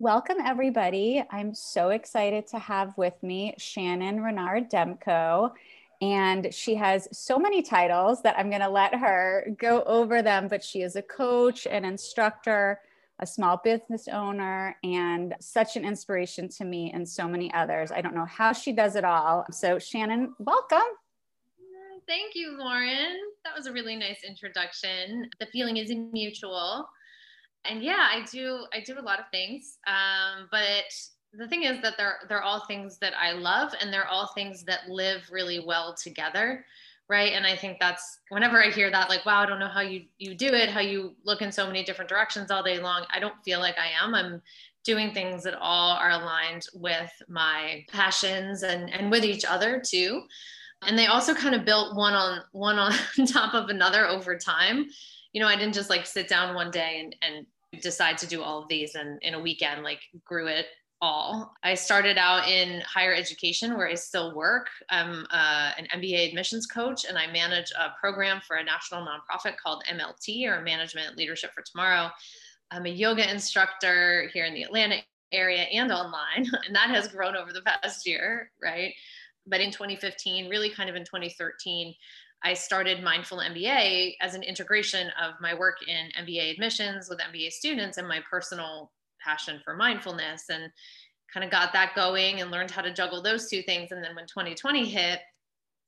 Welcome, everybody. I'm so excited to have with me Shannon Renard Demko. And she has so many titles that I'm going to let her go over them. But she is a coach, an instructor, a small business owner, and such an inspiration to me and so many others. I don't know how she does it all. So, Shannon, welcome. Thank you, Lauren. That was a really nice introduction. The feeling is mutual and yeah, I do I do a lot of things. Um, but the thing is that they're they're all things that I love and they're all things that live really well together. Right. And I think that's whenever I hear that, like, wow, I don't know how you you do it, how you look in so many different directions all day long. I don't feel like I am. I'm doing things that all are aligned with my passions and and with each other too and they also kind of built one on one on top of another over time you know, I didn't just like sit down one day and, and decide to do all of these and in a weekend like grew it all. I started out in higher education where I still work. I'm uh, an MBA admissions coach and I manage a program for a national nonprofit called MLT or Management Leadership for Tomorrow. I'm a yoga instructor here in the Atlanta area and online, and that has grown over the past year, right? But in 2015, really kind of in 2013, I started Mindful MBA as an integration of my work in MBA admissions with MBA students and my personal passion for mindfulness and kind of got that going and learned how to juggle those two things. And then when 2020 hit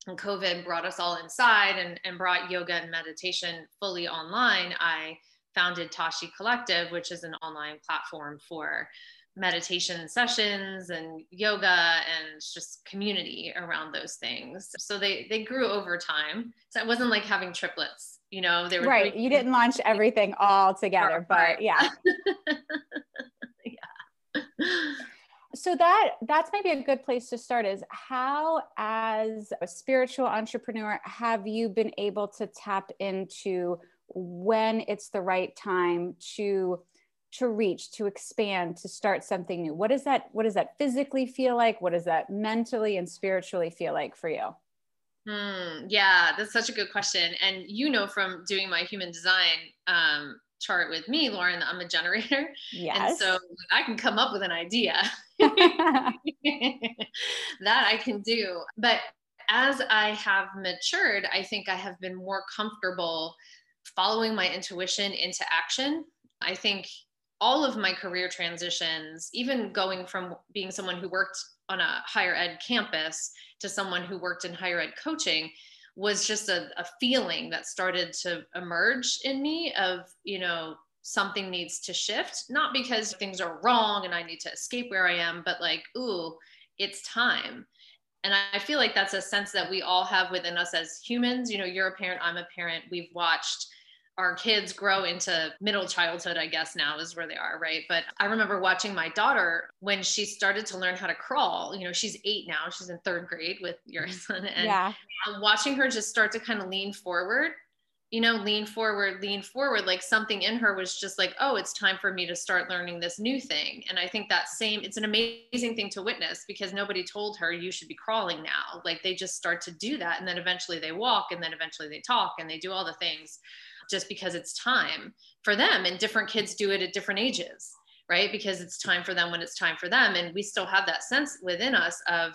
and COVID brought us all inside and, and brought yoga and meditation fully online, I founded Tashi Collective, which is an online platform for meditation sessions and yoga and just community around those things. So they they grew over time. So it wasn't like having triplets, you know, they were right. You didn't launch everything all together, but yeah. yeah. So that that's maybe a good place to start is how as a spiritual entrepreneur have you been able to tap into when it's the right time to to reach to expand to start something new? What does that what does that physically feel like? What does that mentally and spiritually feel like for you? Hmm, yeah that's such a good question. And you know from doing my human design um, chart with me lauren i'm a generator. Yes. and so i can come up with an idea that i can do. But as i have matured i think i have been more comfortable following my intuition into action. I think all of my career transitions, even going from being someone who worked on a higher ed campus to someone who worked in higher ed coaching, was just a, a feeling that started to emerge in me of, you know, something needs to shift, not because things are wrong and I need to escape where I am, but like, ooh, it's time. And I feel like that's a sense that we all have within us as humans. You know, you're a parent, I'm a parent. We've watched our kids grow into middle childhood, I guess now is where they are, right? But I remember watching my daughter when she started to learn how to crawl. You know, she's eight now, she's in third grade with your mm-hmm. son. And yeah. watching her just start to kind of lean forward, you know, lean forward, lean forward, like something in her was just like, oh, it's time for me to start learning this new thing. And I think that same, it's an amazing thing to witness because nobody told her you should be crawling now. Like they just start to do that. And then eventually they walk and then eventually they talk and they do all the things just because it's time for them and different kids do it at different ages right? Because it's time for them when it's time for them and we still have that sense within us of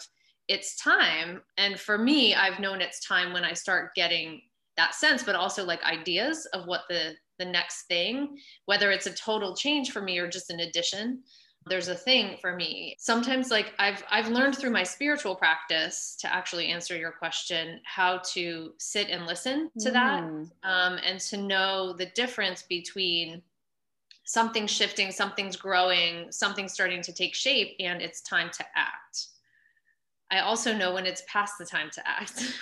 it's time. And for me i've known it's time when i start getting that sense but also like ideas of what the the next thing whether it's a total change for me or just an addition there's a thing for me. Sometimes like i've i've learned through my spiritual practice to actually answer your question how to sit and listen to mm. that um, and to know the difference between something shifting something's growing something's starting to take shape and it's time to act. I also know when it's past the time to act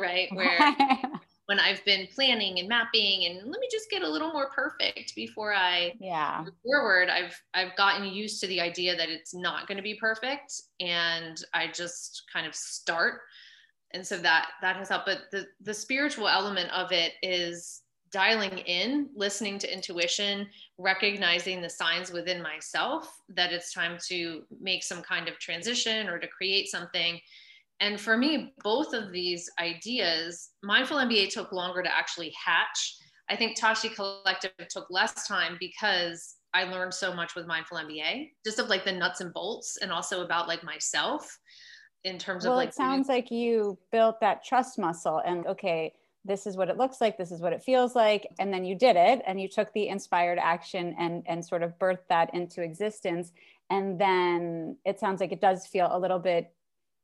right? Where when I've been planning and mapping and let me just get a little more perfect before I yeah move forward. I've I've gotten used to the idea that it's not going to be perfect and I just kind of start. And so that that has helped. But the the spiritual element of it is dialing in, listening to intuition, recognizing the signs within myself that it's time to make some kind of transition or to create something and for me, both of these ideas, Mindful MBA took longer to actually hatch. I think Tashi Collective took less time because I learned so much with Mindful MBA, just of like the nuts and bolts and also about like myself in terms well, of like. Well, it sounds like you built that trust muscle and okay, this is what it looks like, this is what it feels like. And then you did it and you took the inspired action and, and sort of birthed that into existence. And then it sounds like it does feel a little bit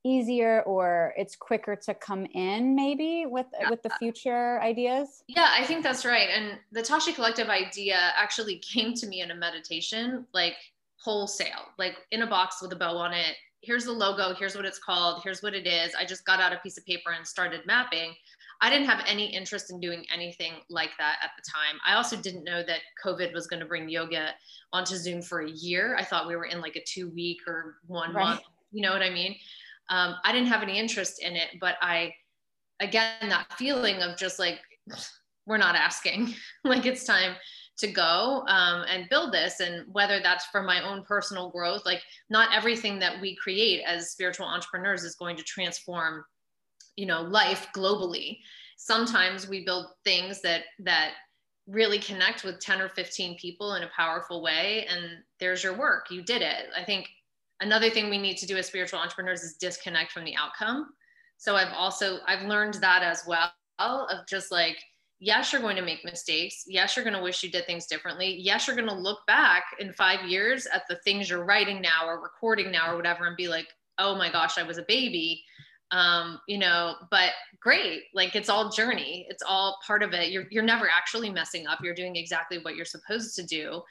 easier or it's quicker to come in maybe with yeah. with the future ideas? Yeah i think that's right. And the tashi collective idea actually came to me in a meditation like wholesale like in a box with a bow on it. Here's the logo here's what it's called here's what it is. I just got out a piece of paper and started mapping. I didn't have any interest in doing anything like that at the time. I also didn't know that covid was going to bring yoga onto zoom for a year. I thought we were in like a two week or one right. month you know what i mean um, I didn't have any interest in it, but I, again, that feeling of just like, we're not asking, like it's time to go um, and build this. And whether that's for my own personal growth, like not everything that we create as spiritual entrepreneurs is going to transform, you know, life globally. Sometimes we build things that, that, really connect with 10 or 15 people in a powerful way and there's your work you did it i think another thing we need to do as spiritual entrepreneurs is disconnect from the outcome. So i've also i've learned that as well of just like yes you're going to make mistakes. Yes you're going to wish you did things differently. Yes you're going to look back in five years at the things you're writing now or recording now or whatever and be like oh my gosh i was a baby. Um, you know but great. Like it's all journey. It's all part of it. You're, you're never actually messing up. You're doing exactly what you're supposed to do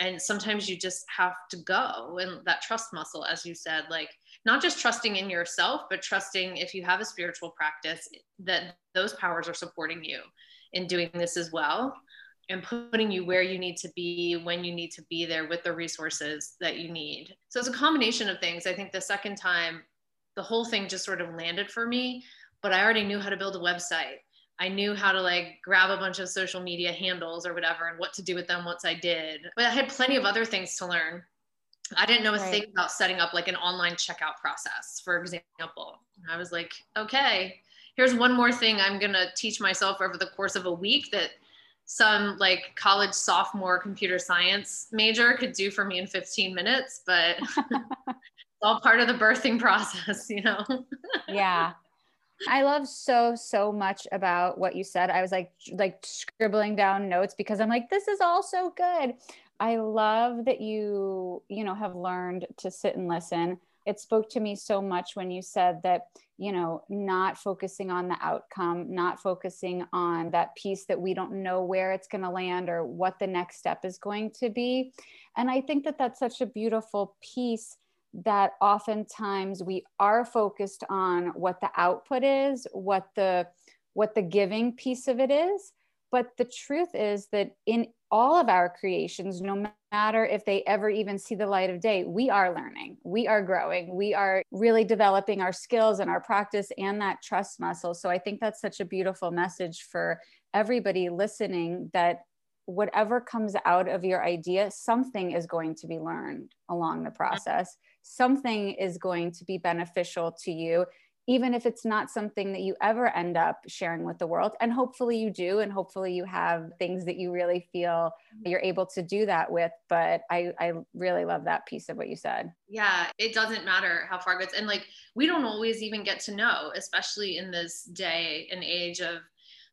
and sometimes you just have to go and that trust muscle as you said like not just trusting in yourself but trusting if you have a spiritual practice that those powers are supporting you in doing this as well and putting you where you need to be when you need to be there with the resources that you need. So it's a combination of things. I think the second time the whole thing just sort of landed for me but i already knew how to build a website I knew how to like grab a bunch of social media handles or whatever and what to do with them once I did. But I had plenty of other things to learn. I didn't know a right. thing about setting up like an online checkout process, for example. I was like, okay, here's one more thing I'm going to teach myself over the course of a week that some like college sophomore computer science major could do for me in 15 minutes, but it's all part of the birthing process, you know? yeah. I love so so much about what you said. I was like like scribbling down notes because I'm like this is all so good. I love that you you know have learned to sit and listen. It spoke to me so much when you said that you know not focusing on the outcome, not focusing on that piece that we don't know where it's going to land or what the next step is going to be. And I think that that's such a beautiful piece that oftentimes we are focused on what the output is what the what the giving piece of it is. But the truth is that in all of our creations no matter if they ever even see the light of day we are learning we are growing we are really developing our skills and our practice and that trust muscle. So i think that's such a beautiful message for everybody listening that whatever comes out of your idea something is going to be learned along the process something is going to be beneficial to you even if it's not something that you ever end up sharing with the world. And hopefully you do and hopefully you have things that you really feel you're able to do that with. But i i really love that piece of what you said. Yeah it doesn't matter how far it goes. And like we don't always even get to know especially in this day and age of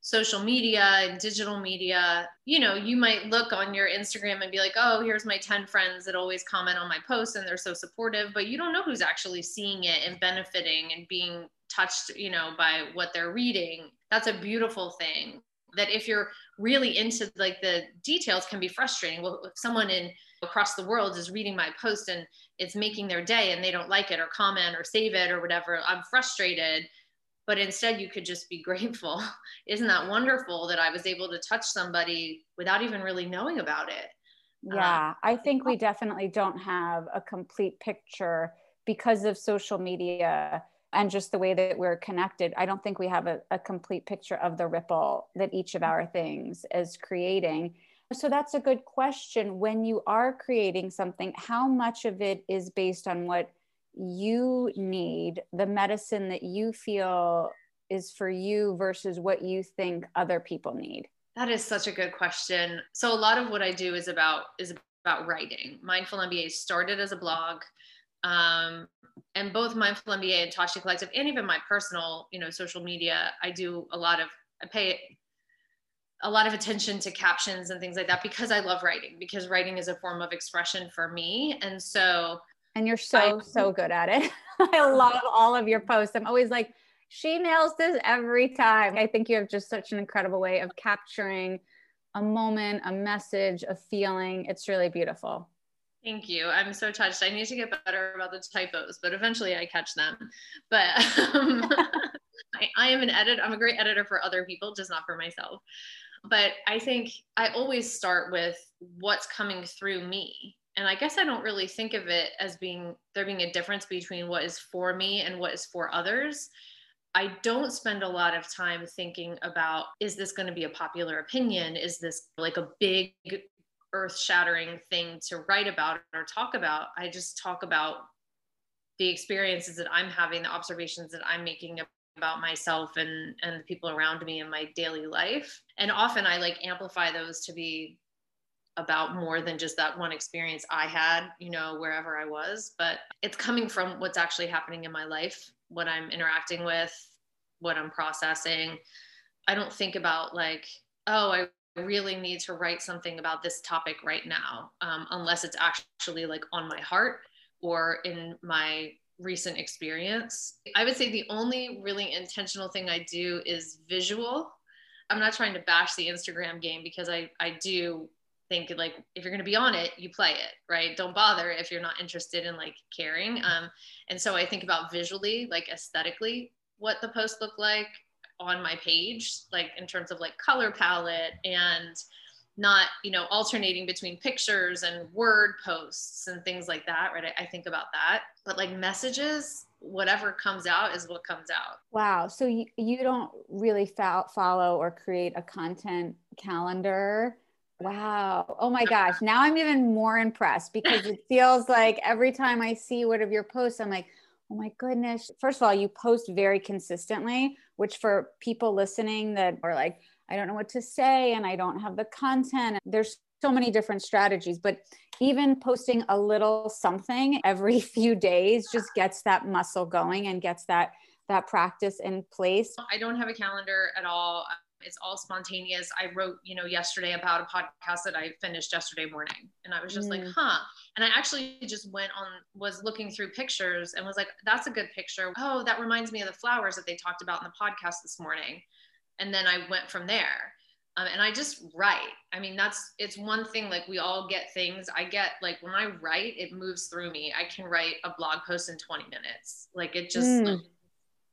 social media and digital media, you know, you might look on your Instagram and be like, oh, here's my 10 friends that always comment on my posts and they're so supportive, but you don't know who's actually seeing it and benefiting and being touched, you know, by what they're reading. That's a beautiful thing. That if you're really into like the details can be frustrating. Well, if someone in across the world is reading my post and it's making their day and they don't like it or comment or save it or whatever, I'm frustrated but instead you could just be grateful. Isn't that wonderful that i was able to touch somebody without even really knowing about it? Yeah um, i think we definitely don't have a complete picture because of social media and just the way that we're connected. I don't think we have a, a complete picture of the ripple that each of our things is creating. So that's a good question. When you are creating something how much of it is based on what you need the medicine that you feel is for you versus what you think other people need? That is such a good question. So a lot of what i do is about is about writing. Mindful mba started as a blog um, and both mindful mba and tashi collective and even my personal you know social media i do a lot of i pay a lot of attention to captions and things like that because i love writing because writing is a form of expression for me. And so and you're so, so good at it. I love all of your posts. I'm always like, she nails this every time. I think you have just such an incredible way of capturing a moment, a message, a feeling. It's really beautiful. Thank you. I'm so touched. I need to get better about the typos, but eventually I catch them. But um, I, I am an edit. I'm a great editor for other people, just not for myself. But I think I always start with what's coming through me and i guess i don't really think of it as being there being a difference between what is for me and what is for others. I don't spend a lot of time thinking about is this going to be a popular opinion? Is this like a big earth shattering thing to write about or talk about? I just talk about the experiences that i'm having the observations that i'm making about myself and and the people around me in my daily life. And often i like amplify those to be about more than just that one experience I had, you know, wherever I was, but it's coming from what's actually happening in my life, what I'm interacting with, what I'm processing. I don't think about like, oh, I really need to write something about this topic right now, um, unless it's actually like on my heart or in my recent experience. I would say the only really intentional thing I do is visual. I'm not trying to bash the Instagram game because I, I do think like if you're going to be on it you play it right? Don't bother if you're not interested in like caring. Um, and so i think about visually like aesthetically what the post looked like on my page like in terms of like color palette and not you know alternating between pictures and word posts and things like that right? I, I think about that. But like messages whatever comes out is what comes out. Wow. So you, you don't really fo- follow or create a content calendar Wow. Oh my gosh. Now I'm even more impressed because it feels like every time I see one of your posts, I'm like, oh my goodness. First of all, you post very consistently, which for people listening that are like, I don't know what to say and I don't have the content. There's so many different strategies, but even posting a little something every few days just gets that muscle going and gets that that practice in place. I don't have a calendar at all it's all spontaneous. I wrote, you know, yesterday about a podcast that I finished yesterday morning. And I was just mm. like, huh. And I actually just went on, was looking through pictures and was like, that's a good picture. Oh, that reminds me of the flowers that they talked about in the podcast this morning. And then I went from there. Um, and I just write. I mean, that's it's one thing. Like we all get things. I get like when I write, it moves through me. I can write a blog post in 20 minutes. Like it just mm. like,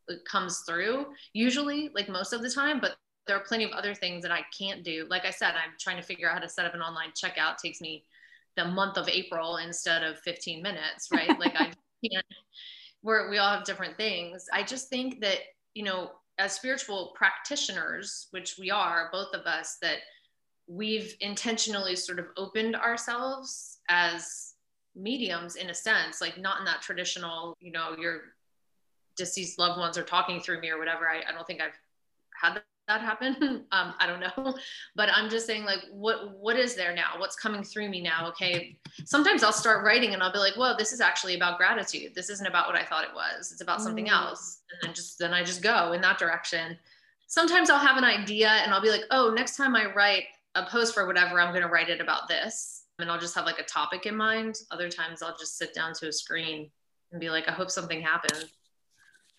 it comes through. Usually, like most of the time, but there are plenty of other things that I can't do. Like I said, I'm trying to figure out how to set up an online checkout. It takes me the month of April instead of 15 minutes, right? like I can't, we're, we all have different things. I just think that, you know, as spiritual practitioners, which we are, both of us, that we've intentionally sort of opened ourselves as mediums in a sense, like not in that traditional, you know, your deceased loved ones are talking through me or whatever. I, I don't think I've had that happen? Um, i don't know. But i'm just saying like what what is there now? What's coming through me now? Okay. Sometimes i'll start writing and i'll be like well this is actually about gratitude. This isn't about what i thought it was. It's about something mm. else. And then just then i just go in that direction. Sometimes i'll have an idea and i'll be like oh next time i write a post for whatever i'm going to write it about this. And i'll just have like a topic in mind. Other times i'll just sit down to a screen and be like i hope something happens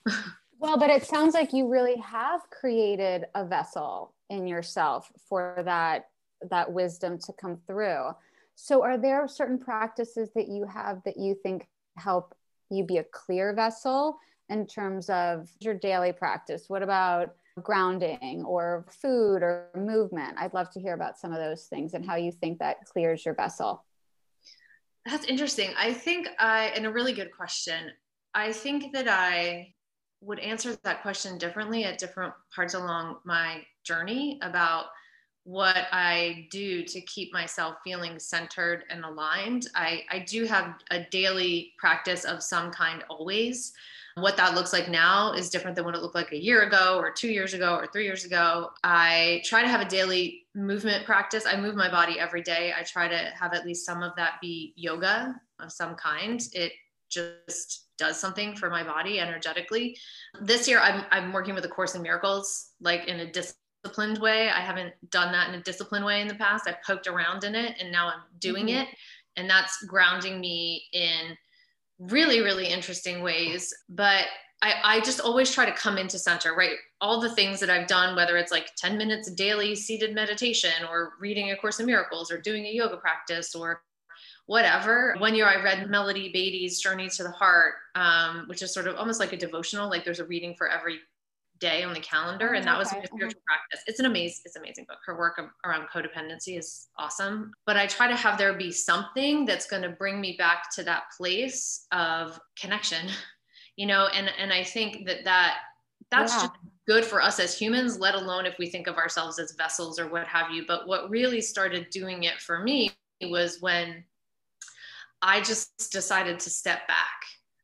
Well, but it sounds like you really have created a vessel in yourself for that that wisdom to come through. So are there certain practices that you have that you think help you be a clear vessel in terms of your daily practice? What about grounding or food or movement? I'd love to hear about some of those things and how you think that clears your vessel. That's interesting. I think I, and a really good question. I think that I would answer that question differently at different parts along my journey about what I do to keep myself feeling centered and aligned. I, I do have a daily practice of some kind always. What that looks like now is different than what it looked like a year ago, or two years ago, or three years ago. I try to have a daily movement practice. I move my body every day. I try to have at least some of that be yoga of some kind. It just does something for my body energetically. This year, I'm, I'm working with a Course in Miracles, like in a disciplined way. I haven't done that in a disciplined way in the past. I poked around in it and now I'm doing mm-hmm. it. And that's grounding me in really, really interesting ways. But I, I just always try to come into center, right? All the things that I've done, whether it's like 10 minutes daily seated meditation or reading A Course in Miracles or doing a yoga practice or whatever. One year I read Melody Beattie's Journey to the Heart, um, which is sort of almost like a devotional, like there's a reading for every day on the calendar and that was my uh-huh. spiritual practice it's an amazing it's an amazing book her work around codependency is awesome but i try to have there be something that's going to bring me back to that place of connection you know and and i think that that that's yeah. just good for us as humans let alone if we think of ourselves as vessels or what have you but what really started doing it for me was when i just decided to step back.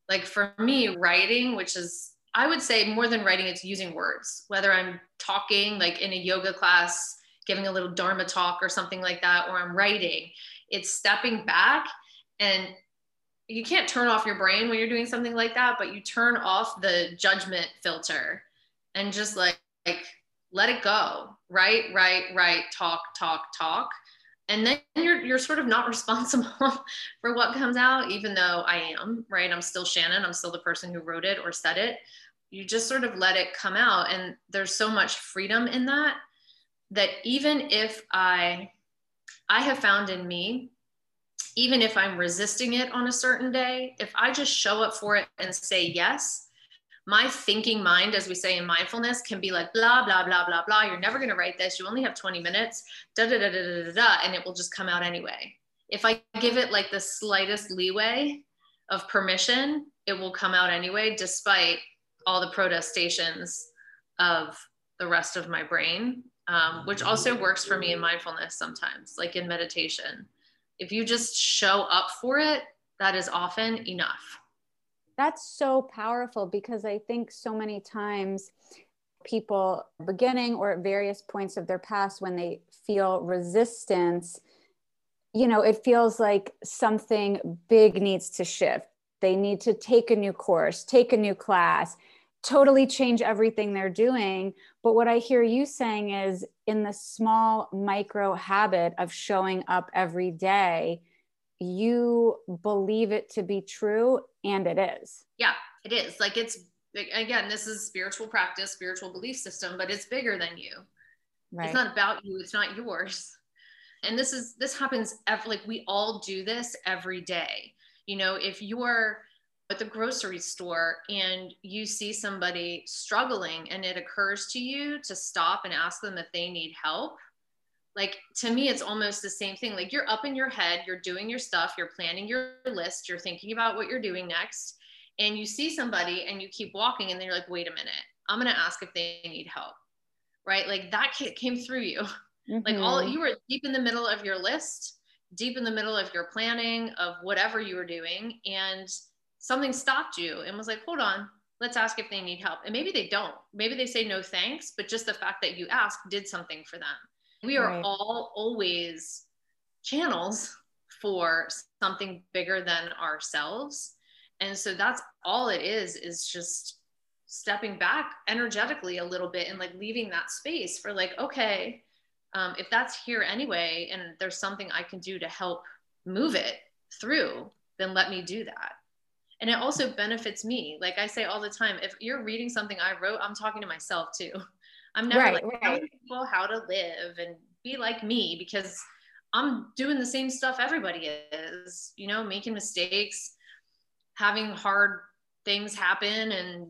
Like for me writing which is I would say more than writing, it's using words, whether I'm talking like in a yoga class, giving a little Dharma talk or something like that, or I'm writing, it's stepping back. And you can't turn off your brain when you're doing something like that, but you turn off the judgment filter and just like, like let it go. Right, right, right, talk, talk, talk and then you're you're sort of not responsible for what comes out even though i am right? I'm still shannon. I'm still the person who wrote it or said it. You just sort of let it come out. And there's so much freedom in that that even if i i have found in me even if i'm resisting it on a certain day if i just show up for it and say yes my thinking mind, as we say in mindfulness, can be like blah, blah, blah, blah, blah. You're never going to write this. You only have 20 minutes, da, da, da, da, da, da, da, and it will just come out anyway. If I give it like the slightest leeway of permission, it will come out anyway, despite all the protestations of the rest of my brain, um, which also works for me in mindfulness sometimes, like in meditation. If you just show up for it, that is often enough that's so powerful because I think so many times people beginning or at various points of their past when they feel resistance you know it feels like something big needs to shift. They need to take a new course take a new class totally change everything they're doing. But what i hear you saying is in the small micro habit of showing up every day you believe it to be true and it is. Yeah it is. Like it's again this is spiritual practice spiritual belief system but it's bigger than you. Right. it's not about you it's not yours. And this is this happens every like we all do this every day. You know if you're at the grocery store and you see somebody struggling and it occurs to you to stop and ask them if they need help like to me it's almost the same thing. Like you're up in your head you're doing your stuff you're planning your list you're thinking about what you're doing next and you see somebody and you keep walking and then you're like wait a minute. I'm going to ask if they need help. Right? Like that came through you. Mm-hmm. like all mm-hmm. you were deep in the middle of your list deep in the middle of your planning of whatever you were doing and something stopped you and was like hold on. Let's ask if they need help. And maybe they don't. Maybe they say no thanks but just the fact that you asked did something for them we are right. all always channels for something bigger than ourselves. And so that's all it is, is just stepping back energetically a little bit and like leaving that space for like, okay, um, if that's here anyway, and there's something I can do to help move it through, then let me do that. And it also benefits me. Like I say all the time, if you're reading something I wrote, I'm talking to myself too. I'm never right, like right. people how to live and be like me because I'm doing the same stuff everybody is, you know, making mistakes, having hard things happen and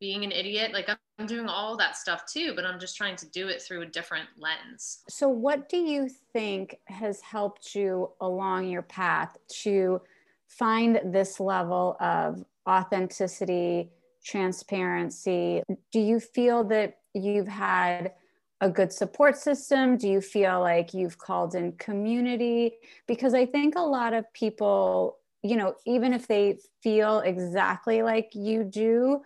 being an idiot. Like I'm doing all that stuff too, but I'm just trying to do it through a different lens. So, what do you think has helped you along your path to find this level of authenticity, transparency? Do you feel that you've had a good support system? Do you feel like you've called in community? Because I think a lot of people, you know, even if they feel exactly like you do,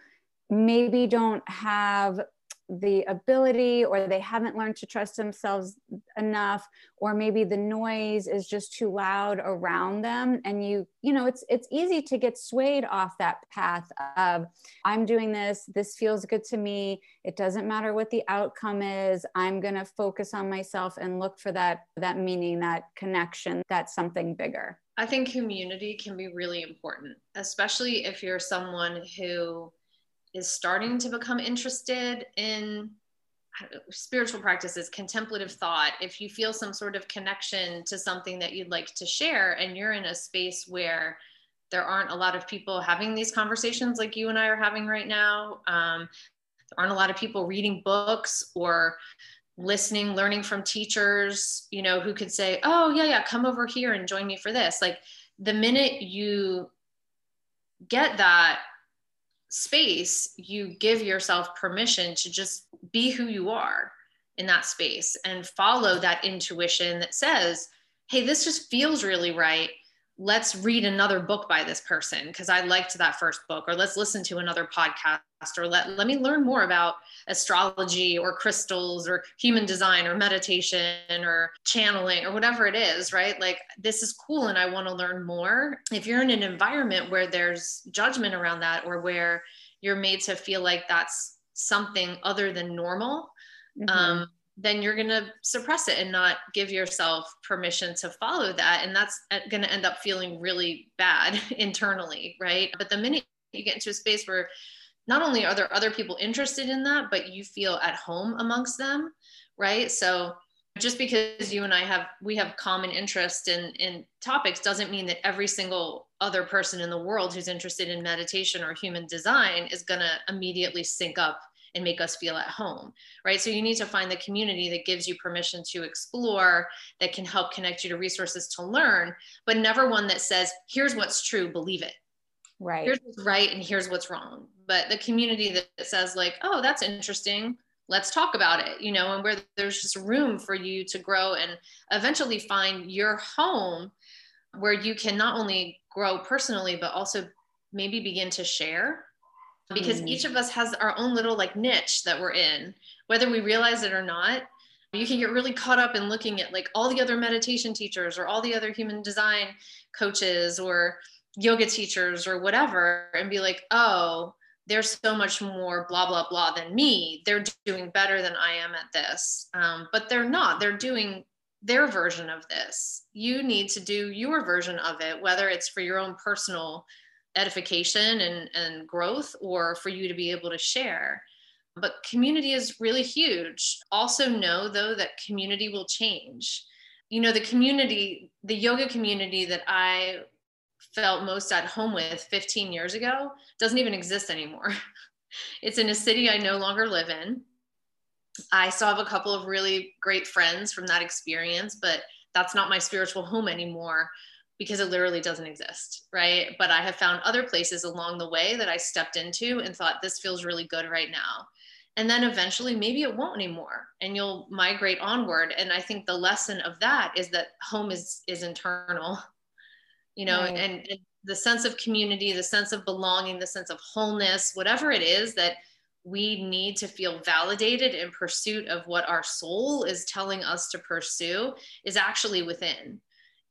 maybe don't have the ability or they haven't learned to trust themselves enough or maybe the noise is just too loud around them. And you you know it's it's easy to get swayed off that path of i'm doing this this feels good to me. It doesn't matter what the outcome is. I'm going to focus on myself and look for that that meaning that connection that's something bigger. I think community can be really important especially if you're someone who is starting to become interested in spiritual practices, contemplative thought, if you feel some sort of connection to something that you'd like to share, and you're in a space where there aren't a lot of people having these conversations like you and I are having right now, um, there aren't a lot of people reading books or listening, learning from teachers, you know, who could say, oh, yeah, yeah, come over here and join me for this. Like the minute you get that space, you give yourself permission to just be who you are in that space and follow that intuition that says, hey, this just feels really right let's read another book by this person because I liked that first book, or let's listen to another podcast, or let, let me learn more about astrology or crystals or human design or meditation or channeling or whatever it is, right? Like, this is cool and I want to learn more. If you're in an environment where there's judgment around that or where you're made to feel like that's something other than normal, mm-hmm. um, then you're going to suppress it and not give yourself permission to follow that. And that's uh, going to end up feeling really bad internally, right? But the minute you get into a space where not only are there other people interested in that, but you feel at home amongst them, right? So just because you and I have we have common interest in in topics doesn't mean that every single other person in the world who's interested in meditation or human design is going to immediately sync up and make us feel at home, right? So you need to find the community that gives you permission to explore, that can help connect you to resources to learn, but never one that says, here's what's true, believe it. Right. Here's what's right and here's what's wrong. But the community that says, like, oh, that's interesting. Let's talk about it, you know, and where there's just room for you to grow and eventually find your home where you can not only grow personally, but also maybe begin to share because mm. each of us has our own little like niche that we're in, whether we realize it or not. You can get really caught up in looking at like all the other meditation teachers or all the other human design coaches or yoga teachers or whatever and be like, oh, there's so much more blah, blah, blah than me. They're doing better than I am at this. Um, but they're not. They're doing their version of this. You need to do your version of it, whether it's for your own personal edification and, and growth or for you to be able to share. But community is really huge. Also, know though that community will change. You know, the community, the yoga community that I felt most at home with 15 years ago doesn't even exist anymore. it's in a city I no longer live in. I still have a couple of really great friends from that experience, but that's not my spiritual home anymore because it literally doesn't exist, right? But I have found other places along the way that I stepped into and thought this feels really good right now. And then eventually maybe it won't anymore and you'll migrate onward and I think the lesson of that is that home is is internal. You know, right. and, and the sense of community, the sense of belonging, the sense of wholeness, whatever it is that we need to feel validated in pursuit of what our soul is telling us to pursue is actually within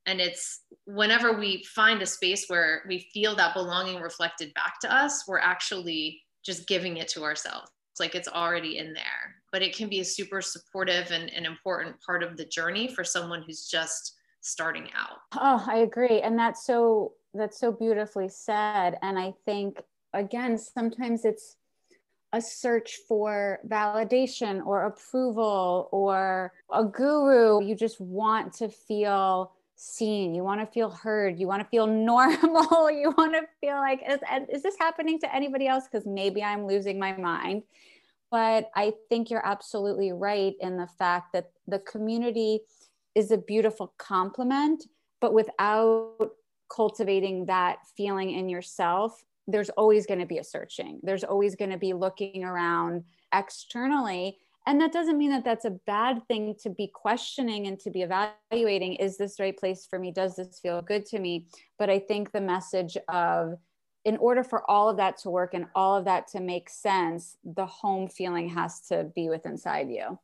and it's whenever we find a space where we feel that belonging reflected back to us we're actually just giving it to ourselves. It's like it's already in there. But it can be a super supportive and an important part of the journey for someone who's just starting out. Oh i agree. And that's so that's so beautifully said. And i think again sometimes it's a search for validation or approval or a guru. You just want to feel seen. You want to feel heard. You want to feel normal. You want to feel like is, is this happening to anybody else? Because maybe i'm losing my mind. But i think you're absolutely right in the fact that the community is a beautiful complement but without cultivating that feeling in yourself there's always going to be a searching. There's always going to be looking around externally and that doesn't mean that that's a bad thing to be questioning and to be evaluating is this the right place for me? Does this feel good to me? But i think the message of in order for all of that to work and all of that to make sense the home feeling has to be within inside you.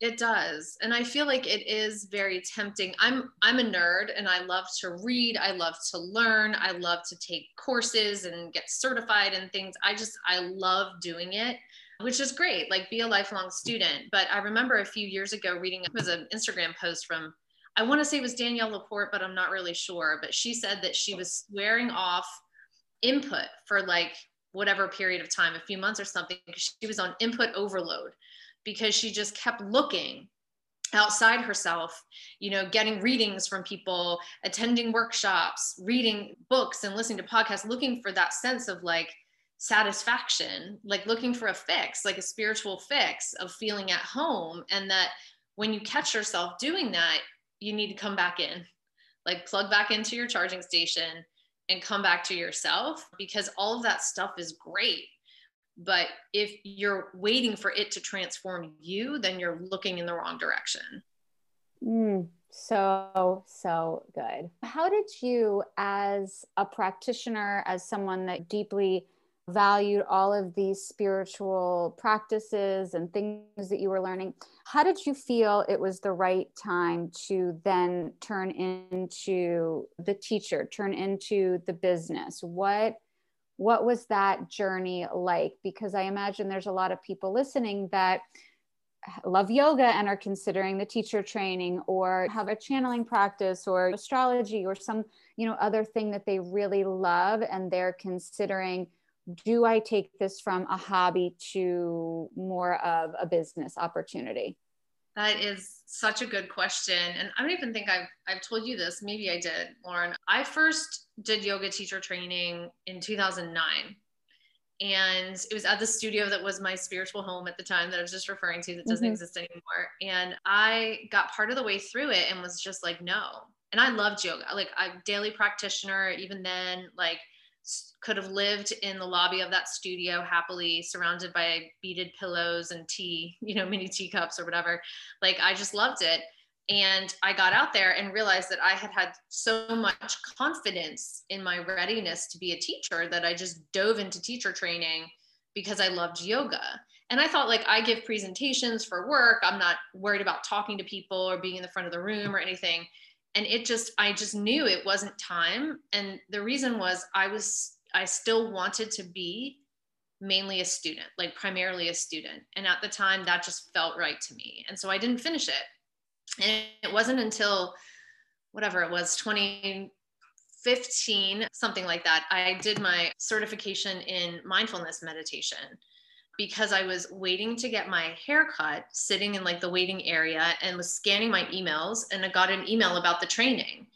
It does. And i feel like it is very tempting. I'm i'm a nerd and i love to read. I love to learn. I love to take courses and get certified and things. I just i love doing it which is great like be a lifelong student. But i remember a few years ago reading it was an instagram post from i want to say it was danielle laporte but i'm not really sure. But she said that she was swearing off input for like whatever period of time a few months or something because she was on input overload because she just kept looking outside herself you know getting readings from people attending workshops reading books and listening to podcasts looking for that sense of like satisfaction like looking for a fix like a spiritual fix of feeling at home and that when you catch yourself doing that you need to come back in like plug back into your charging station and come back to yourself because all of that stuff is great but if you're waiting for it to transform you, then you're looking in the wrong direction. Mm, so, so good. How did you, as a practitioner, as someone that deeply valued all of these spiritual practices and things that you were learning, how did you feel it was the right time to then turn into the teacher, turn into the business? What what was that journey like? Because I imagine there's a lot of people listening that love yoga and are considering the teacher training or have a channeling practice or astrology or some you know other thing that they really love and they're considering do i take this from a hobby to more of a business opportunity that is such a good question. And I don't even think I've, I've told you this. Maybe I did, Lauren. I first did yoga teacher training in 2009. And it was at the studio that was my spiritual home at the time that I was just referring to that doesn't mm-hmm. exist anymore. And I got part of the way through it and was just like, no. And I loved yoga. Like I'm daily practitioner, even then, like could have lived in the lobby of that studio happily surrounded by beaded pillows and tea you know mini teacups or whatever. Like i just loved it. And i got out there and realized that i had had so much confidence in my readiness to be a teacher that i just dove into teacher training because i loved yoga. And i thought like i give presentations for work. I'm not worried about talking to people or being in the front of the room or anything and it just i just knew it wasn't time. And the reason was i was i still wanted to be mainly a student like primarily a student. And at the time that just felt right to me. And so i didn't finish it. And it wasn't until whatever it was 2015 something like that i did my certification in mindfulness meditation because I was waiting to get my hair cut, sitting in like the waiting area and was scanning my emails and I got an email about the training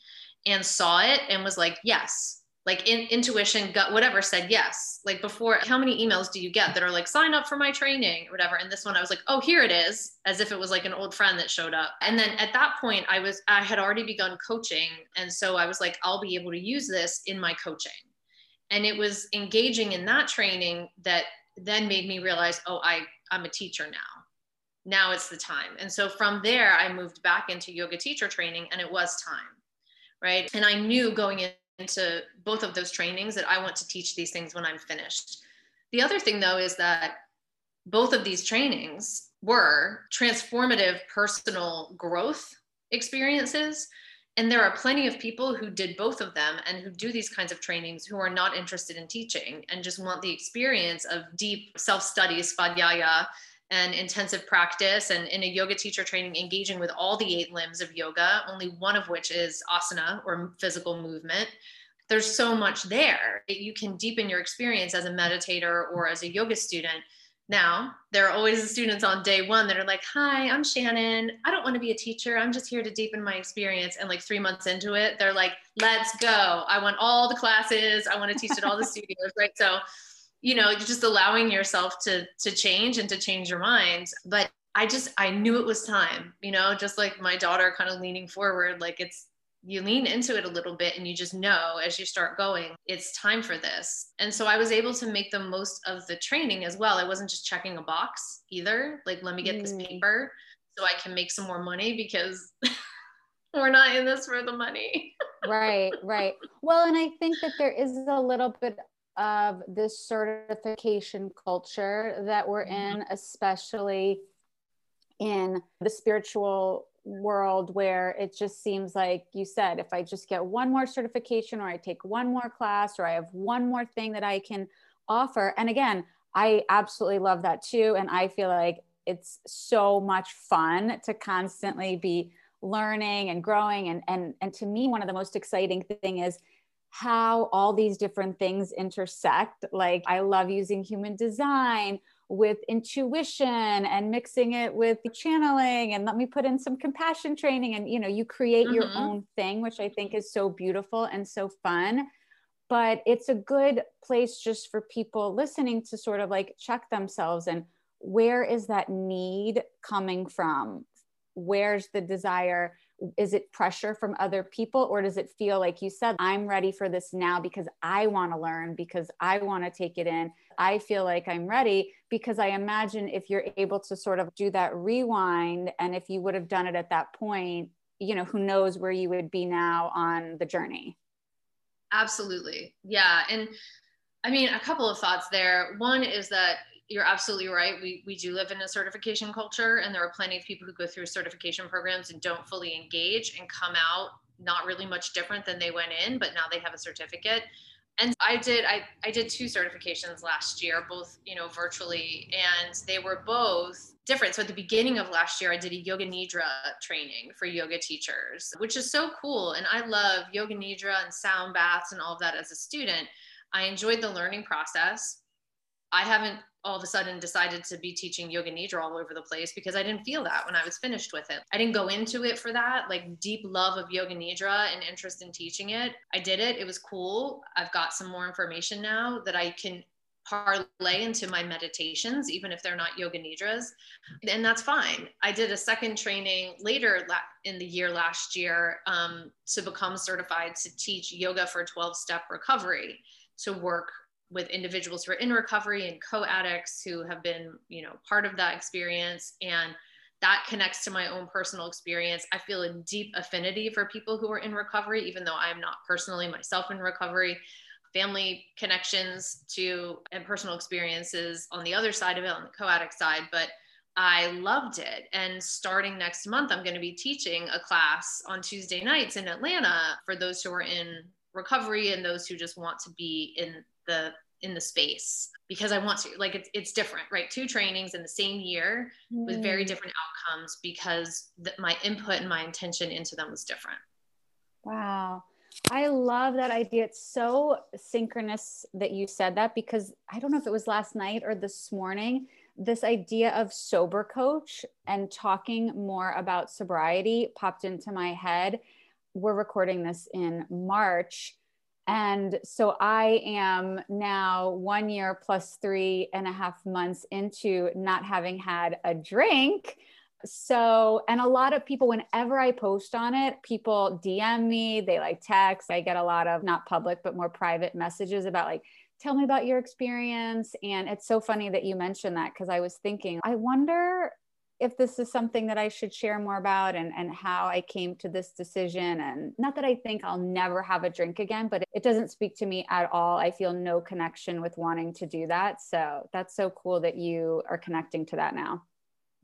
and saw it and was like, yes. Like in, intuition, gut, whatever said yes. Like before, how many emails do you get that are like, sign up for my training or whatever? And this one, I was like, oh, here it is, as if it was like an old friend that showed up. And then at that point, I was, I had already begun coaching. And so I was like, I'll be able to use this in my coaching. And it was engaging in that training that then made me realize, oh, I, I'm a teacher now. Now it's the time. And so from there, I moved back into yoga teacher training and it was time. Right. And I knew going into both of those trainings that I want to teach these things when I'm finished. The other thing, though, is that both of these trainings were transformative personal growth experiences and there are plenty of people who did both of them and who do these kinds of trainings who are not interested in teaching and just want the experience of deep self study, svadhyaya, and intensive practice. And in a yoga teacher training, engaging with all the eight limbs of yoga, only one of which is asana or physical movement. There's so much there. That you can deepen your experience as a meditator or as a yoga student Now, there are always the students on day one that are like, Hi, I'm Shannon. I don't want to be a teacher. I'm just here to deepen my experience. And like three months into it, they're like, Let's go. I want all the classes. I want to teach at all the studios. Right. So, you know, just allowing yourself to to change and to change your mind. But I just I knew it was time, you know, just like my daughter kind of leaning forward, like it's you lean into it a little bit and you just know as you start going it's time for this. And so i was able to make the most of the training as well. I wasn't just checking a box either. Like let me get mm. this paper so i can make some more money because we're not in this for the money. Right right. Well and i think that there is a little bit of this certification culture that we're mm-hmm. in especially in the spiritual world where it just seems like you said if i just get one more certification or i take one more class or i have one more thing that i can offer. And again i absolutely love that too. And i feel like it's so much fun to constantly be learning and growing. And and and to me one of the most exciting thing is how all these different things intersect. Like i love using human design with intuition and mixing it with the channeling and let me put in some compassion training and you know you create mm-hmm. your own thing which i think is so beautiful and so fun. But it's a good place just for people listening to sort of like check themselves and where is that need coming from? Where's the desire is it pressure from other people or does it feel like you said i'm ready for this now because i want to learn because i want to take it in. I feel like i'm ready because i imagine if you're able to sort of do that rewind and if you would have done it at that point you know who knows where you would be now on the journey. Absolutely. Yeah and i mean a couple of thoughts there. One is that you're absolutely right. We, we do live in a certification culture, and there are plenty of people who go through certification programs and don't fully engage and come out not really much different than they went in, but now they have a certificate. And I did I, I did two certifications last year, both you know virtually, and they were both different. So at the beginning of last year, I did a yoga nidra training for yoga teachers, which is so cool. And I love yoga nidra and sound baths and all of that as a student. I enjoyed the learning process. I haven't all of a sudden decided to be teaching yoga nidra all over the place because I didn't feel that when I was finished with it. I didn't go into it for that, like deep love of yoga nidra and interest in teaching it. I did it. It was cool. I've got some more information now that I can parlay into my meditations, even if they're not yoga nidras. And that's fine. I did a second training later in the year last year um, to become certified to teach yoga for 12 step recovery to work with individuals who are in recovery and co-addicts who have been you know part of that experience and that connects to my own personal experience i feel a deep affinity for people who are in recovery even though i'm not personally myself in recovery family connections to and personal experiences on the other side of it on the co-addict side but I loved it. And starting next month, I'm going to be teaching a class on Tuesday nights in Atlanta for those who are in recovery and those who just want to be in the in the space because I want to. Like it's it's different, right? Two trainings in the same year mm. with very mm. different outcomes because the, my input and my intention into them was different. Wow. I love that idea. It's so synchronous that you said that because I don't know if it was last night or this morning. This idea of sober coach and talking more about sobriety popped into my head. We're recording this in March and so I am now one year plus three and a half months into not having had a drink. So, and a lot of people, whenever I post on it, people DM me, they like text. I get a lot of not public, but more private messages about like, tell me about your experience. And it's so funny that you mentioned that because I was thinking, I wonder if this is something that I should share more about and, and how I came to this decision. And not that I think I'll never have a drink again, but it doesn't speak to me at all. I feel no connection with wanting to do that. So that's so cool that you are connecting to that now.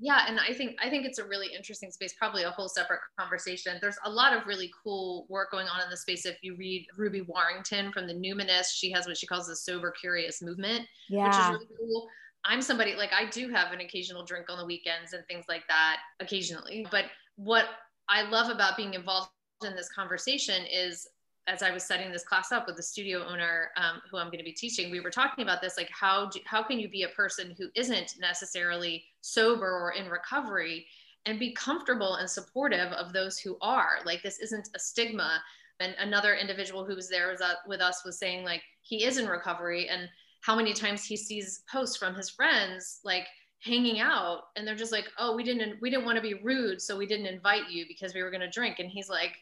Yeah, and I think I think it's a really interesting space, probably a whole separate conversation. There's a lot of really cool work going on in the space. If you read Ruby Warrington from the Numinous, she has what she calls the sober curious movement, yeah. which is really cool. I'm somebody like I do have an occasional drink on the weekends and things like that occasionally. But what I love about being involved in this conversation is as I was setting this class up with the studio owner um, who I'm going to be teaching, we were talking about this like how do, how can you be a person who isn't necessarily sober or in recovery and be comfortable and supportive of those who are like this isn't a stigma. And another individual who was there was, uh, with us was saying like he is in recovery and how many times he sees posts from his friends like hanging out and they're just like oh we didn't we didn't want to be rude so we didn't invite you because we were going to drink. And he's like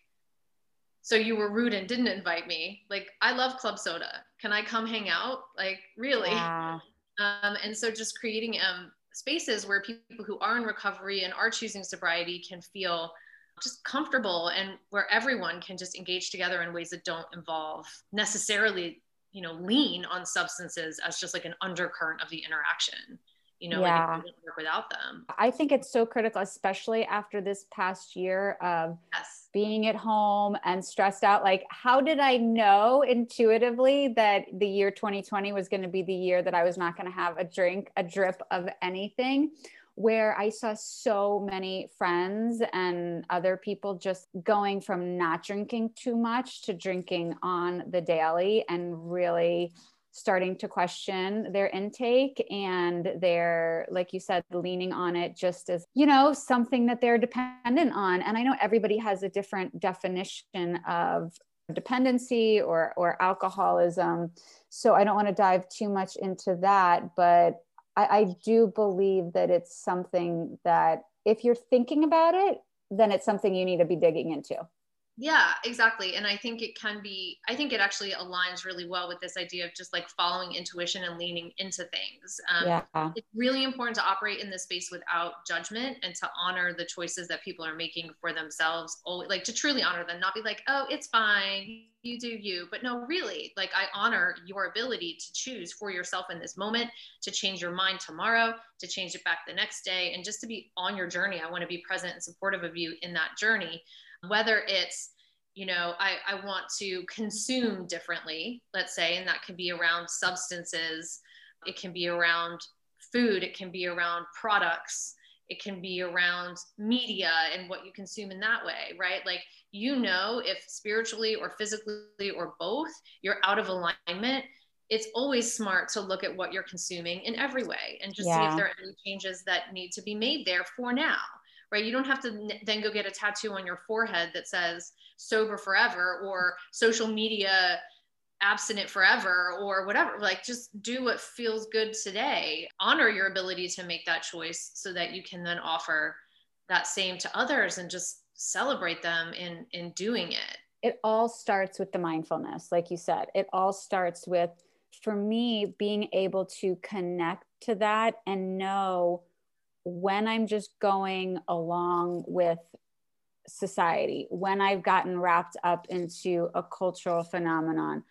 so you were rude and didn't invite me? Like i love club soda. Can i come hang out? Like really? Yeah. um, and so just creating um, spaces where people who are in recovery and are choosing sobriety can feel just comfortable and where everyone can just engage together in ways that don't involve necessarily you know lean on substances as just like an undercurrent of the interaction you know yeah. like work without them i think it's so critical especially after this past year of yes. being at home and stressed out like how did i know intuitively that the year 2020 was going to be the year that i was not going to have a drink a drip of anything where I saw so many friends and other people just going from not drinking too much to drinking on the daily and really starting to question their intake and they're like you said leaning on it just as you know something that they're dependent on. And i know everybody has a different definition of dependency or or alcoholism. So i don't want to dive too much into that but I, I do believe that it's something that if you're thinking about it, then it's something you need to be digging into. Yeah, exactly. And I think it can be, I think it actually aligns really well with this idea of just like following intuition and leaning into things. Um, yeah. It's really important to operate in this space without judgment and to honor the choices that people are making for themselves. Like to truly honor them, not be like, oh, it's fine, you do you. But no, really, like I honor your ability to choose for yourself in this moment, to change your mind tomorrow, to change it back the next day, and just to be on your journey. I want to be present and supportive of you in that journey whether it's you know I, I want to consume differently let's say and that can be around substances it can be around food it can be around products it can be around media and what you consume in that way right like you know if spiritually or physically or both you're out of alignment it's always smart to look at what you're consuming in every way and just yeah. see if there are any changes that need to be made there for now right? You don't have to then go get a tattoo on your forehead that says sober forever or social media abstinent forever or whatever. Like just do what feels good today. Honor your ability to make that choice so that you can then offer that same to others and just celebrate them in in doing it. It all starts with the mindfulness, like you said. It all starts with for me being able to connect to that and know when I'm just going along with society, when I've gotten wrapped up into a cultural phenomenon,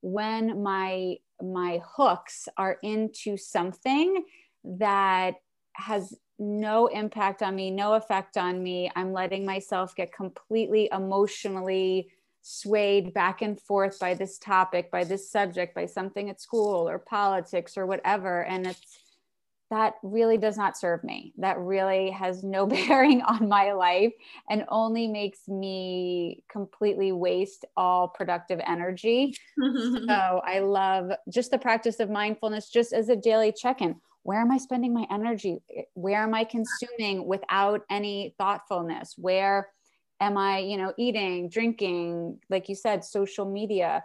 when my my hooks are into something that has no impact on me, no effect on me. I'm letting myself get completely emotionally swayed back and forth by this topic, by this subject, by something at school or politics or whatever. And it's that really does not serve me. That really has no bearing on my life and only makes me completely waste all productive energy. so I love just the practice of mindfulness, just as a daily check in. Where am I spending my energy? Eh, where am I consuming without any thoughtfulness? Where am I, you know, eating, drinking, like you said, social media?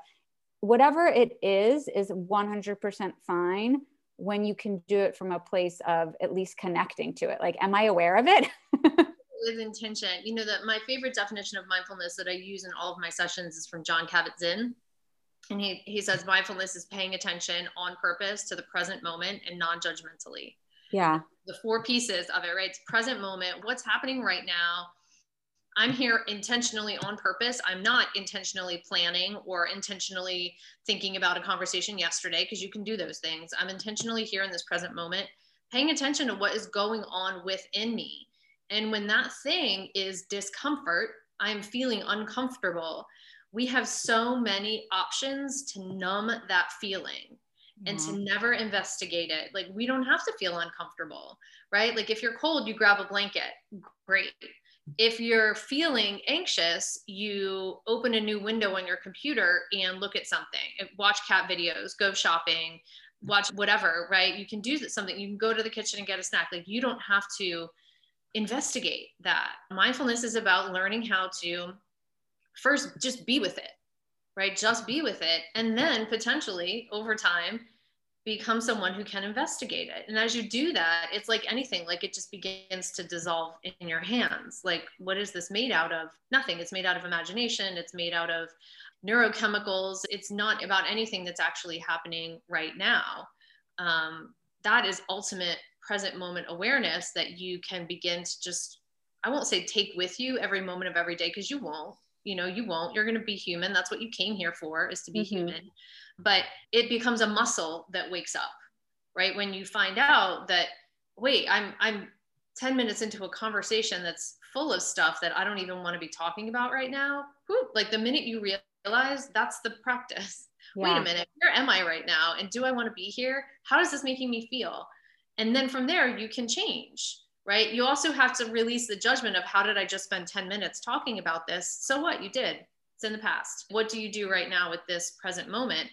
Whatever it is, is 100% fine when you can do it from a place of at least connecting to it. Like am i aware of it? With intention. You know that my favorite definition of mindfulness that i use in all of my sessions is from jon kabat-zinn. And he, he says mindfulness is paying attention on purpose to the present moment and non-judgmentally. Yeah. The four pieces of it right? It's present moment what's happening right now I'm here intentionally on purpose. I'm not intentionally planning or intentionally thinking about a conversation yesterday because you can do those things. I'm intentionally here in this present moment, paying attention to what is going on within me. And when that thing is discomfort, I'm feeling uncomfortable. We have so many options to numb that feeling and to mm-hmm. never investigate it. Like we don't have to feel uncomfortable, right? Like if you're cold, you grab a blanket. Great if you're feeling anxious, you open a new window on your computer and look at something, watch cat videos, go shopping, watch whatever, right? You can do something. You can go to the kitchen and get a snack. Like you don't have to investigate that. Mindfulness is about learning how to first just be with it, right? Just be with it. And then potentially over time, become someone who can investigate it. And as you do that, it's like anything, like it just begins to dissolve in your hands. Like, what is this made out of? Nothing. It's made out of imagination, it's made out of neurochemicals. It's not about anything that's actually happening right now. Um, that is ultimate present moment awareness that you can begin to just, I won't say take with you every moment of every day, because you won't. You know, you won't. You're going to be human. That's what you came here for, is to be mm-hmm. human but it becomes a muscle that wakes up right? When you find out that wait i'm i'm 10 minutes into a conversation that's full of stuff that i don't even want to be talking about right now whew, like the minute you realize that's the practice yeah. wait a minute where am i right now? And do i want to be here? How is this making me feel? And then from there you can change right? You also have to release the judgment of how did i just spend 10 minutes talking about this? So what? You did. It's in the past. What do you do right now with this present moment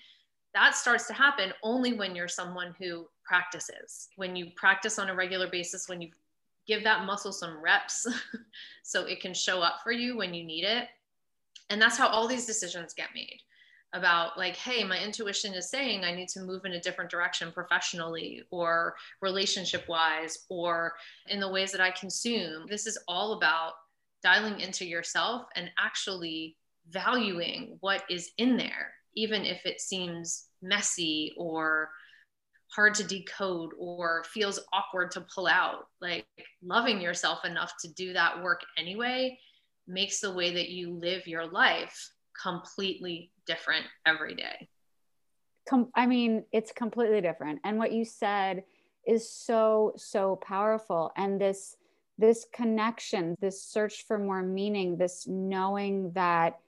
that starts to happen only when you're someone who practices. When you practice on a regular basis, when you give that muscle some reps so it can show up for you when you need it. And that's how all these decisions get made about like hey my intuition is saying i need to move in a different direction professionally or relationship wise or in the ways that i consume this is all about dialing into yourself and actually valuing what is in there even if it seems messy or hard to decode or feels awkward to pull out. Like loving yourself enough to do that work anyway makes the way that you live your life completely different every day. Com- I mean, it's completely different. And what you said is so, so powerful. And this, this connection, this search for more meaning, this knowing that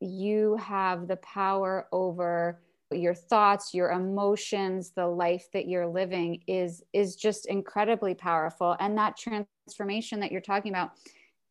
you have the power over your thoughts your emotions the life that you're living is is just incredibly powerful. And that transformation that you're talking about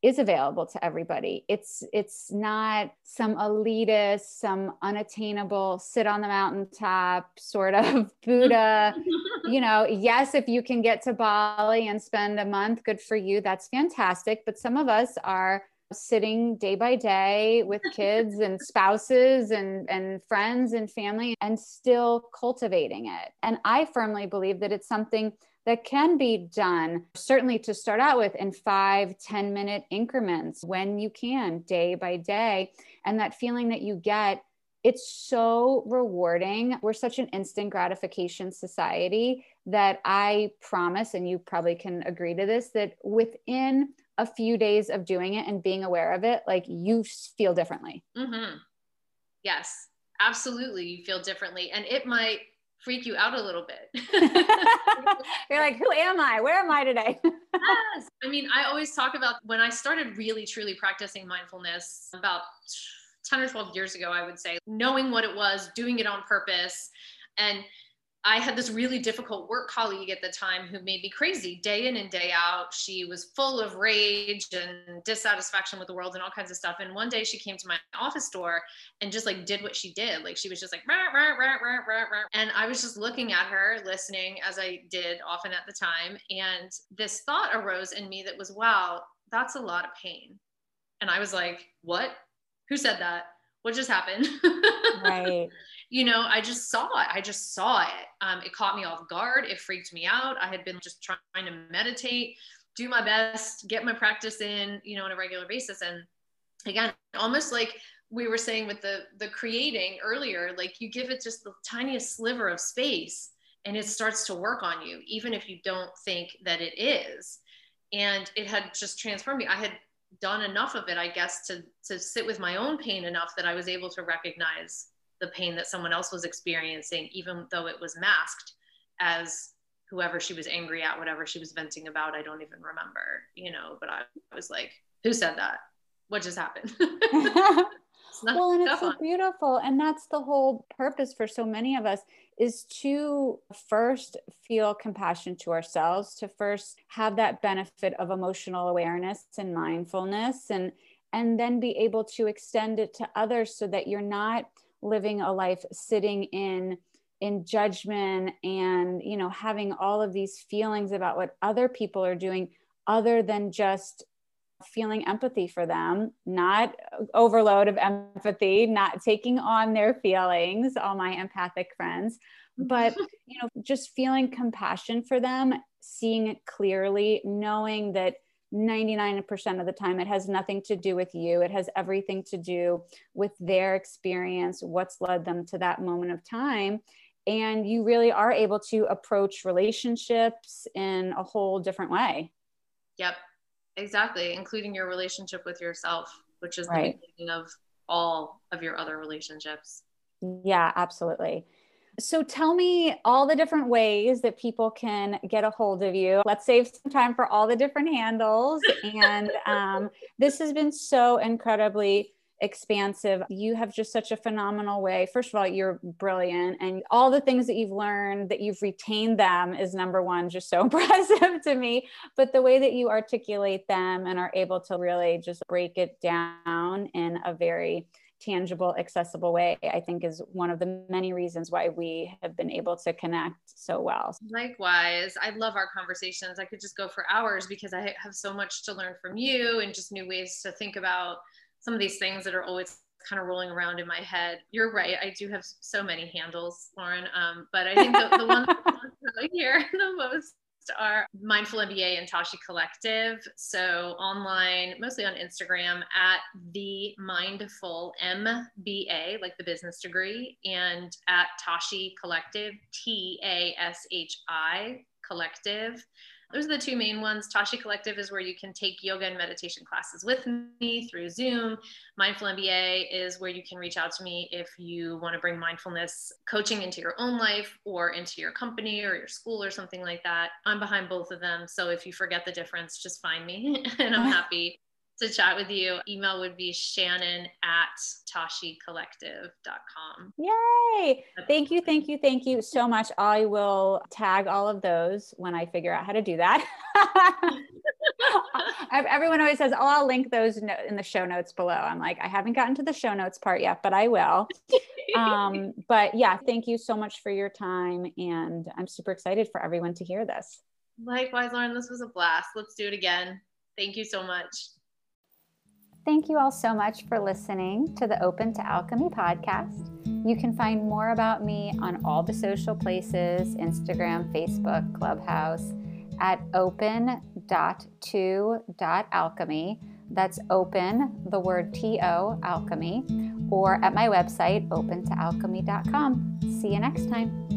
is available to everybody. It's it's not some elitist some unattainable sit on the mountaintop sort of buddha. You know yes if you can get to bali and spend a month good for you. That's fantastic. But some of us are sitting day by day with kids and spouses and, and friends and family and still cultivating it. And I firmly believe that it's something that can be done certainly to start out with in five ten minute increments when you can day by day and that feeling that you get it's so rewarding we're such an instant gratification society that i promise and you probably can agree to this that within a few days of doing it and being aware of it, like you feel differently. Mm-hmm. Yes, absolutely. You feel differently. And it might freak you out a little bit. You're like, who am I? Where am I today? yes. I mean, I always talk about when I started really truly practicing mindfulness about 10 or 12 years ago, I would say, knowing what it was, doing it on purpose. And I had this really difficult work colleague at the time who made me crazy day in and day out. She was full of rage and dissatisfaction with the world and all kinds of stuff. And one day she came to my office door and just like did what she did. Like she was just like, rah, rah, rah, rah, rah, rah. and I was just looking at her, listening as I did often at the time. And this thought arose in me that was, wow, that's a lot of pain. And I was like, what? Who said that? What just happened? Right you know, I just saw it. I just saw it. Um, it caught me off guard. It freaked me out. I had been just trying to meditate, do my best, get my practice in, you know, on a regular basis. And again, almost like we were saying with the the creating earlier, like you give it just the tiniest sliver of space and it starts to work on you, even if you don't think that it is. And it had just transformed me. I had done enough of it, I guess, to to sit with my own pain enough that I was able to recognize the pain that someone else was experiencing, even though it was masked as whoever she was angry at, whatever she was venting about. I don't even remember, you know, but I was like, who said that? What just happened? well, and it's so beautiful. And that's the whole purpose for so many of us is to first feel compassion to ourselves, to first have that benefit of emotional awareness and mindfulness and and then be able to extend it to others so that you're not living a life sitting in in judgment and you know having all of these feelings about what other people are doing other than just feeling empathy for them not overload of empathy not taking on their feelings all my empathic friends but you know just feeling compassion for them seeing it clearly knowing that 99% of the time it has nothing to do with you. It has everything to do with their experience what's led them to that moment of time. And you really are able to approach relationships in a whole different way. Yep exactly including your relationship with yourself which is right. the beginning of all of your other relationships. Yeah absolutely so tell me all the different ways that people can get a hold of you. Let's save some time for all the different handles. And um, this has been so incredibly expansive. You have just such a phenomenal way. First of all, you're brilliant, and all the things that you've learned, that you've retained them, is number one, just so impressive to me. But the way that you articulate them and are able to really just break it down in a very tangible, accessible way, I think is one of the many reasons why we have been able to connect so well. Likewise, I love our conversations. I could just go for hours because I have so much to learn from you and just new ways to think about some of these things that are always kind of rolling around in my head. You're right. I do have so many handles, Lauren. Um, but I think the, the one that I hear the most are Mindful MBA and Tashi Collective. So online, mostly on Instagram at the Mindful MBA, like the business degree, and at Tashi Collective, T A S H I Collective. Those are the two main ones. Tashi Collective is where you can take yoga and meditation classes with me through Zoom. Mindful MBA is where you can reach out to me if you want to bring mindfulness coaching into your own life or into your company or your school or something like that. I'm behind both of them. So if you forget the difference, just find me and I'm happy to chat with you. Email would be shannon at tashicollective.com. Yay! Thank you, thank you, thank you so much. I will tag all of those when I figure out how to do that. Everyone always says, Oh, I'll link those in the show notes below. I'm like, I haven't gotten to the show notes part yet, but I will. um, but yeah, thank you so much for your time. And I'm super excited for everyone to hear this. Likewise, Lauren, this was a blast. Let's do it again. Thank you so much. Thank you all so much for listening to the Open to Alchemy podcast. You can find more about me on all the social places Instagram, Facebook, Clubhouse at open.to.alchemy. That's open, the word T O, alchemy, or at my website, opentoalchemy.com. See you next time.